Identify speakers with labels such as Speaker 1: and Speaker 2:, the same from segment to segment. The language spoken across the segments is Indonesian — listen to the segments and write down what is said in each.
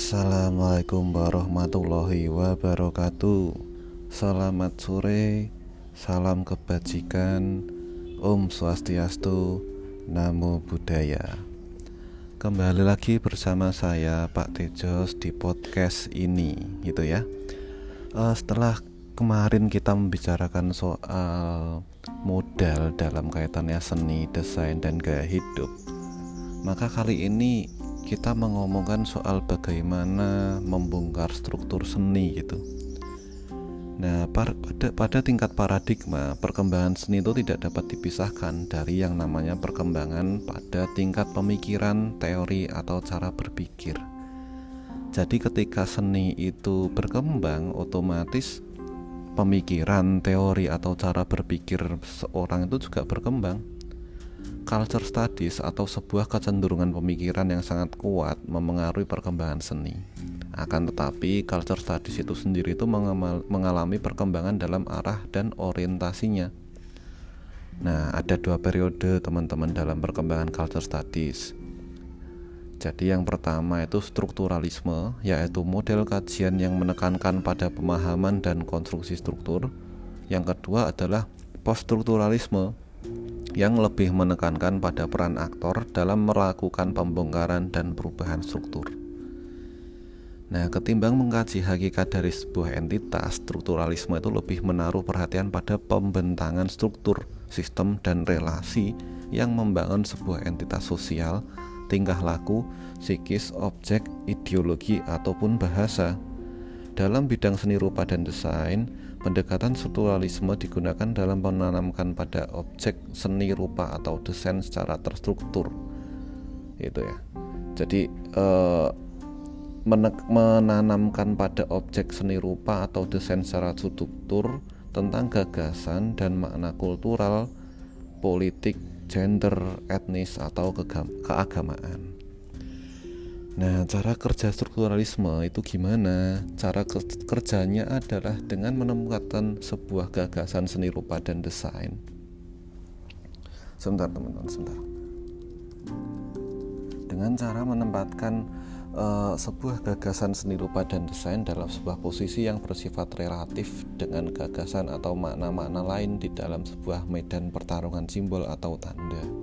Speaker 1: Assalamualaikum warahmatullahi wabarakatuh. Selamat sore Salam kebajikan Om Swastiastu Namo Buddhaya. Kembali lagi bersama saya Pak Tejos di podcast ini gitu ya. Uh, Setelah kemarin kita membicarakan soal modal dalam kaitannya seni, desain, dan gaya hidup Maka kali ini kita mengomongkan soal bagaimana membongkar struktur seni gitu Nah, pada, pada tingkat paradigma, perkembangan seni itu tidak dapat dipisahkan dari yang namanya perkembangan pada tingkat pemikiran, teori, atau cara berpikir. Jadi, ketika seni itu berkembang, otomatis pemikiran, teori, atau cara berpikir seorang itu juga berkembang. Culture studies atau sebuah kecenderungan pemikiran yang sangat kuat memengaruhi perkembangan seni. Akan tetapi, culture studies itu sendiri itu mengalami perkembangan dalam arah dan orientasinya. Nah, ada dua periode teman-teman dalam perkembangan culture studies. Jadi yang pertama itu strukturalisme, yaitu model kajian yang menekankan pada pemahaman dan konstruksi struktur. Yang kedua adalah poststrukturalisme, yang lebih menekankan pada peran aktor dalam melakukan pembongkaran dan perubahan struktur. Nah, ketimbang mengkaji hakikat dari sebuah entitas, strukturalisme itu lebih menaruh perhatian pada pembentangan struktur, sistem, dan relasi yang membangun sebuah entitas sosial, tingkah laku, psikis, objek, ideologi, ataupun bahasa. Dalam bidang seni rupa dan desain, pendekatan strukturalisme digunakan dalam menanamkan pada objek seni rupa atau desain secara terstruktur. Itu ya. Jadi eh, menanamkan pada objek seni rupa atau desain secara struktur tentang gagasan dan makna kultural, politik, gender, etnis, atau keagamaan. Nah, cara kerja strukturalisme itu gimana? Cara kerjanya adalah dengan menemukan sebuah gagasan seni rupa dan desain. Sebentar, teman-teman, sebentar. Dengan cara menempatkan uh, sebuah gagasan seni rupa dan desain dalam sebuah posisi yang bersifat relatif dengan gagasan atau makna-makna lain di dalam sebuah medan pertarungan simbol atau tanda.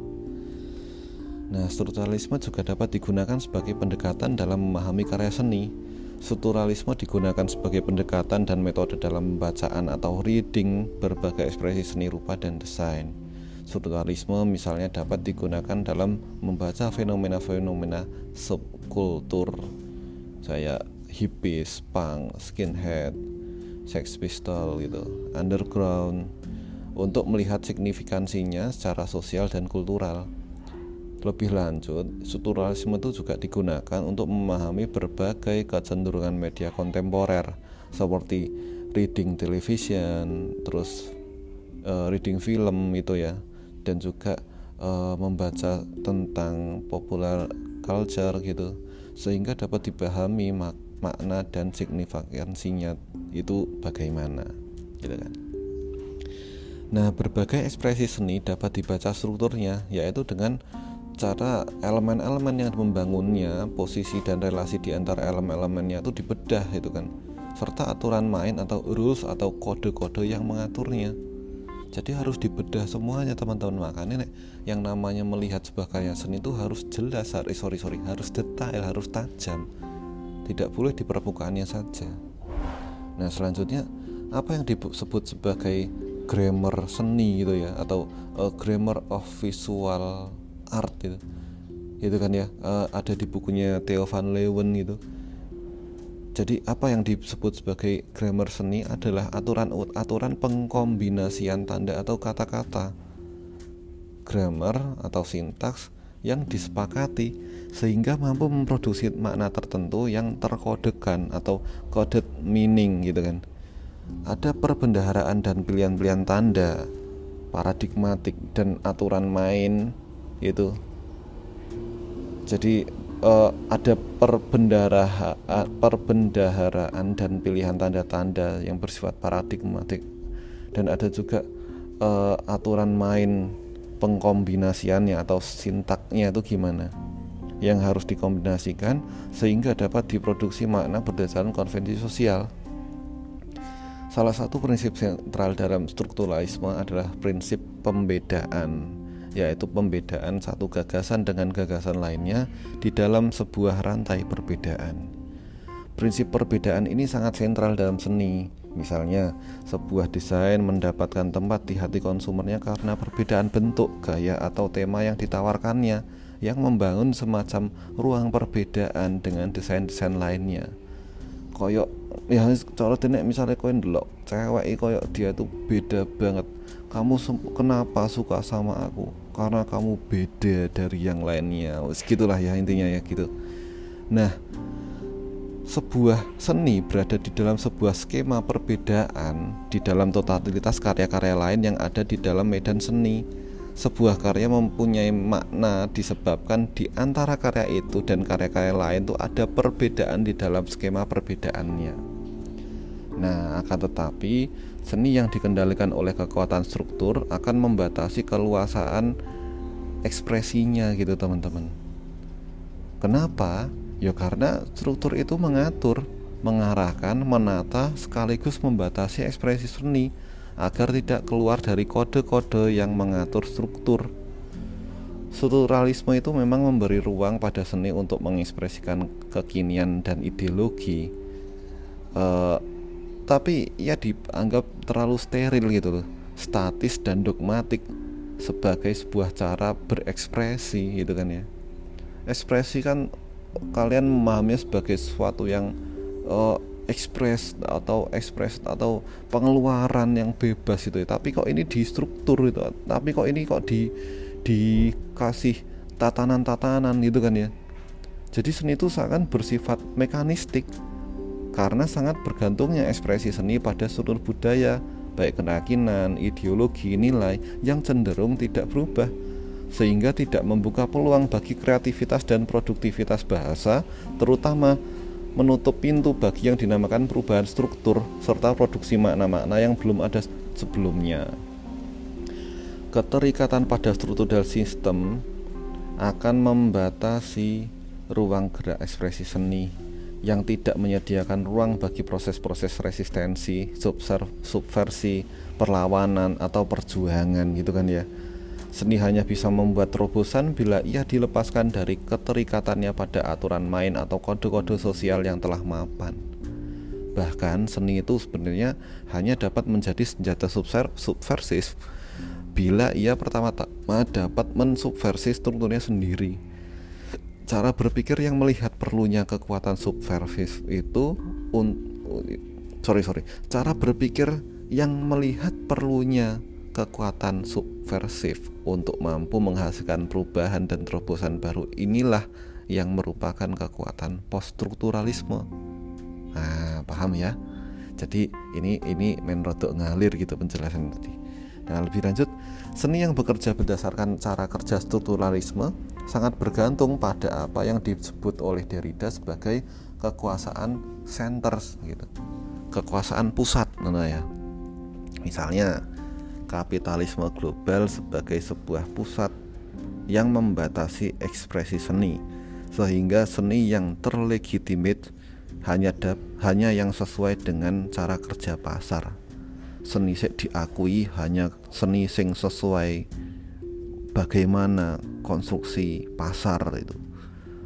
Speaker 1: Nah, strukturalisme juga dapat digunakan sebagai pendekatan dalam memahami karya seni. Strukturalisme digunakan sebagai pendekatan dan metode dalam pembacaan atau reading berbagai ekspresi seni rupa dan desain. Strukturalisme misalnya dapat digunakan dalam membaca fenomena-fenomena subkultur saya hippies, punk, skinhead, sex pistol gitu, underground untuk melihat signifikansinya secara sosial dan kultural. Lebih lanjut, strukturalisme itu juga digunakan untuk memahami berbagai kecenderungan media kontemporer seperti reading television, terus uh, reading film itu ya, dan juga uh, membaca tentang popular culture gitu sehingga dapat dipahami mak makna dan signifikansinya itu bagaimana gitu kan. Nah, berbagai ekspresi seni dapat dibaca strukturnya, yaitu dengan cara elemen-elemen yang membangunnya, posisi dan relasi di antara elemen-elemennya itu dibedah itu kan, serta aturan main atau rules atau kode-kode yang mengaturnya. Jadi harus dibedah semuanya teman-teman. Makanya nek yang namanya melihat sebuah karya seni itu harus jelas harus sorry sorry harus detail harus tajam. Tidak boleh di permukaannya saja. Nah selanjutnya apa yang disebut sebagai grammar seni gitu ya atau uh, grammar of visual art itu itu kan ya uh, ada di bukunya Theo van Leeuwen gitu jadi apa yang disebut sebagai grammar seni adalah aturan-aturan pengkombinasian tanda atau kata-kata. Grammar atau sintaks yang disepakati sehingga mampu memproduksi makna tertentu yang terkodekan atau coded meaning gitu kan. Ada perbendaharaan dan pilihan-pilihan tanda, paradigmatik dan aturan main itu. Jadi uh, ada perbendaharaan dan pilihan tanda-tanda yang bersifat paradigmatik dan ada juga uh, aturan main pengkombinasiannya atau sintaknya itu gimana yang harus dikombinasikan sehingga dapat diproduksi makna berdasarkan konvensi sosial. Salah satu prinsip sentral dalam strukturalisme adalah prinsip pembedaan, yaitu pembedaan satu gagasan dengan gagasan lainnya di dalam sebuah rantai perbedaan. Prinsip perbedaan ini sangat sentral dalam seni. Misalnya, sebuah desain mendapatkan tempat di hati konsumennya karena perbedaan bentuk, gaya, atau tema yang ditawarkannya yang membangun semacam ruang perbedaan dengan desain-desain lainnya koyok ya cara misalnya koin dulu cewek koyok dia tuh beda banget kamu kenapa suka sama aku? Karena kamu beda dari yang lainnya. Segitulah ya intinya ya gitu. Nah sebuah seni berada di dalam sebuah skema perbedaan di dalam totalitas karya-karya lain yang ada di dalam medan seni. Sebuah karya mempunyai makna disebabkan di antara karya itu dan karya-karya lain itu ada perbedaan di dalam skema perbedaannya. Nah, akan tetapi seni yang dikendalikan oleh kekuatan struktur akan membatasi keluasaan ekspresinya gitu, teman-teman. Kenapa? Ya karena struktur itu mengatur, mengarahkan, menata sekaligus membatasi ekspresi seni agar tidak keluar dari kode-kode yang mengatur struktur. Strukturalisme itu memang memberi ruang pada seni untuk mengekspresikan kekinian dan ideologi, uh, tapi ya dianggap terlalu steril gitu loh, statis dan dogmatik sebagai sebuah cara berekspresi gitu kan ya. Ekspresi kan kalian memahaminya sebagai sesuatu yang uh, ekspres atau ekspres atau pengeluaran yang bebas itu tapi kok ini di struktur itu tapi kok ini kok di dikasih tatanan-tatanan gitu kan ya. Jadi seni itu sangat bersifat mekanistik karena sangat bergantungnya ekspresi seni pada struktur budaya baik keyakinan, ideologi, nilai yang cenderung tidak berubah sehingga tidak membuka peluang bagi kreativitas dan produktivitas bahasa terutama menutup pintu bagi yang dinamakan perubahan struktur serta produksi makna-makna yang belum ada sebelumnya. Keterikatan pada struktural sistem akan membatasi ruang gerak ekspresi seni yang tidak menyediakan ruang bagi proses-proses resistensi, subversi, perlawanan atau perjuangan gitu kan ya Seni hanya bisa membuat terobosan bila ia dilepaskan dari keterikatannya pada aturan main atau kode-kode sosial yang telah mapan. Bahkan seni itu sebenarnya hanya dapat menjadi senjata subversif bila ia pertama-tama dapat mensubversi strukturnya sendiri. Cara berpikir yang melihat perlunya kekuatan subversif itu un, sorry sorry cara berpikir yang melihat perlunya kekuatan subversif untuk mampu menghasilkan perubahan dan terobosan baru inilah yang merupakan kekuatan poststrukturalisme. Nah, paham ya? Jadi ini ini main rodok ngalir gitu penjelasan tadi. Nah, lebih lanjut, seni yang bekerja berdasarkan cara kerja strukturalisme sangat bergantung pada apa yang disebut oleh Derrida sebagai kekuasaan centers gitu. Kekuasaan pusat nah ya. Misalnya kapitalisme global sebagai sebuah pusat yang membatasi ekspresi seni sehingga seni yang terlegitimate hanya hanya yang sesuai dengan cara kerja pasar seni sing diakui hanya seni sing sesuai bagaimana konstruksi pasar itu.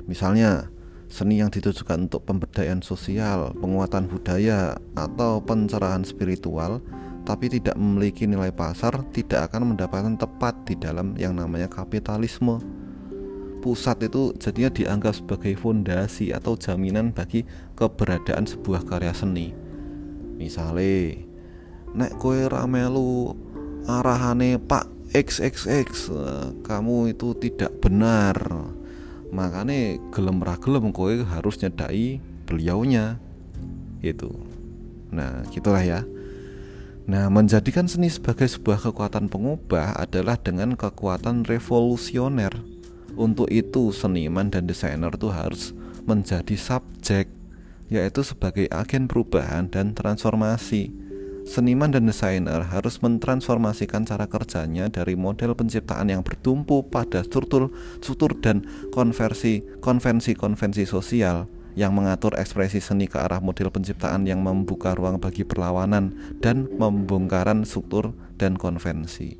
Speaker 1: Misalnya seni yang ditujukan untuk pemberdayaan sosial penguatan budaya atau pencerahan spiritual tapi tidak memiliki nilai pasar tidak akan mendapatkan tepat di dalam yang namanya kapitalisme. Pusat itu jadinya dianggap sebagai fondasi atau jaminan bagi keberadaan sebuah karya seni. Misalnya nek kue ramelu arahane pak XXX kamu itu tidak benar makanya gelem ra gelem kowe harus nyedai beliaunya itu nah gitulah ya Nah, menjadikan seni sebagai sebuah kekuatan pengubah adalah dengan kekuatan revolusioner. Untuk itu, seniman dan desainer itu harus menjadi subjek, yaitu sebagai agen perubahan dan transformasi. Seniman dan desainer harus mentransformasikan cara kerjanya dari model penciptaan yang bertumpu pada struktur struktur dan konversi konvensi-konvensi sosial yang mengatur ekspresi seni ke arah model penciptaan yang membuka ruang bagi perlawanan dan membongkaran struktur dan konvensi.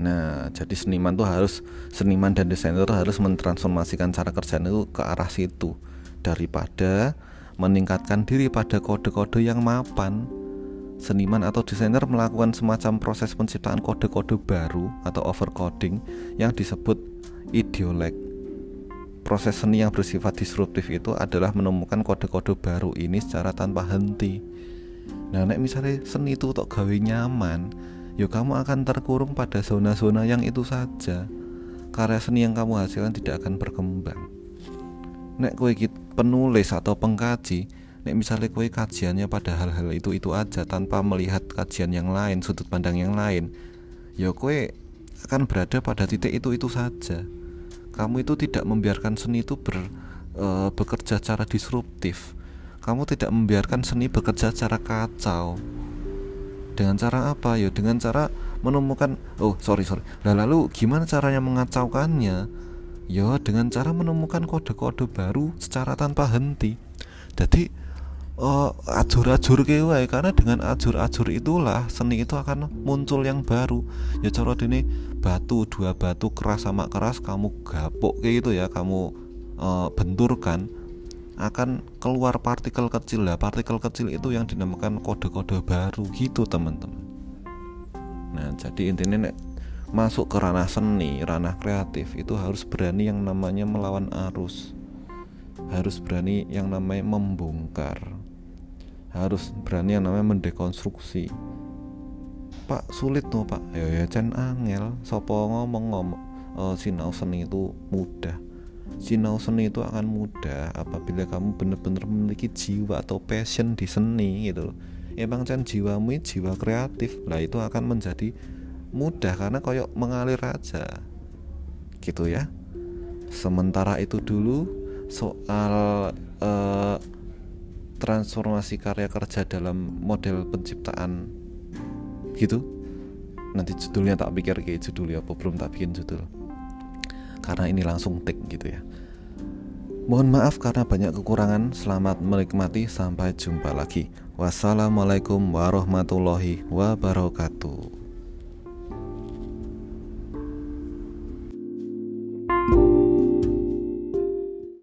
Speaker 1: Nah, jadi seniman tuh harus seniman dan desainer harus mentransformasikan cara kerjanya itu ke arah situ daripada meningkatkan diri pada kode-kode yang mapan. Seniman atau desainer melakukan semacam proses penciptaan kode-kode baru atau overcoding yang disebut ideolek proses seni yang bersifat disruptif itu adalah menemukan kode-kode baru ini secara tanpa henti. Nah, nek misalnya seni itu untuk gawe nyaman, ya kamu akan terkurung pada zona-zona yang itu saja. Karya seni yang kamu hasilkan tidak akan berkembang. Nek kue penulis atau pengkaji, nek misalnya kue kajiannya pada hal-hal itu itu aja tanpa melihat kajian yang lain, sudut pandang yang lain, ya kue akan berada pada titik itu itu saja. Kamu itu tidak membiarkan seni itu ber, e, bekerja secara disruptif. Kamu tidak membiarkan seni bekerja secara kacau. Dengan cara apa? Ya dengan cara menemukan oh sorry sorry. Nah, lalu gimana caranya mengacaukannya ya dengan cara menemukan kode-kode baru secara tanpa henti. Jadi uh, ajur-ajur kewae karena dengan ajur-ajur itulah seni itu akan muncul yang baru. Ya cara ini batu dua batu keras sama keras kamu gapuk kayak gitu ya kamu uh, benturkan akan keluar partikel kecil. Lah partikel kecil itu yang dinamakan kode-kode baru gitu teman-teman. Nah jadi intinya masuk ke ranah seni ranah kreatif itu harus berani yang namanya melawan arus. Harus berani yang namanya membongkar. Harus berani yang namanya mendekonstruksi. Pak sulit tuh pak. Ya ya Chan angel sopo ngomong ngomong uh, sinau seni itu mudah. Sinau seni itu akan mudah apabila kamu benar-benar memiliki jiwa atau passion di seni gitu emang Chan jiwamu jiwa kreatif. Lah itu akan menjadi mudah karena koyok mengalir aja. Gitu ya. Sementara itu dulu soal uh, transformasi karya kerja dalam model penciptaan. Gitu. Nanti judulnya tak pikir kayak judul ya apa belum tak bikin judul. Karena ini langsung tik gitu ya. Mohon maaf karena banyak kekurangan. Selamat menikmati. Sampai jumpa lagi. Wassalamualaikum warahmatullahi wabarakatuh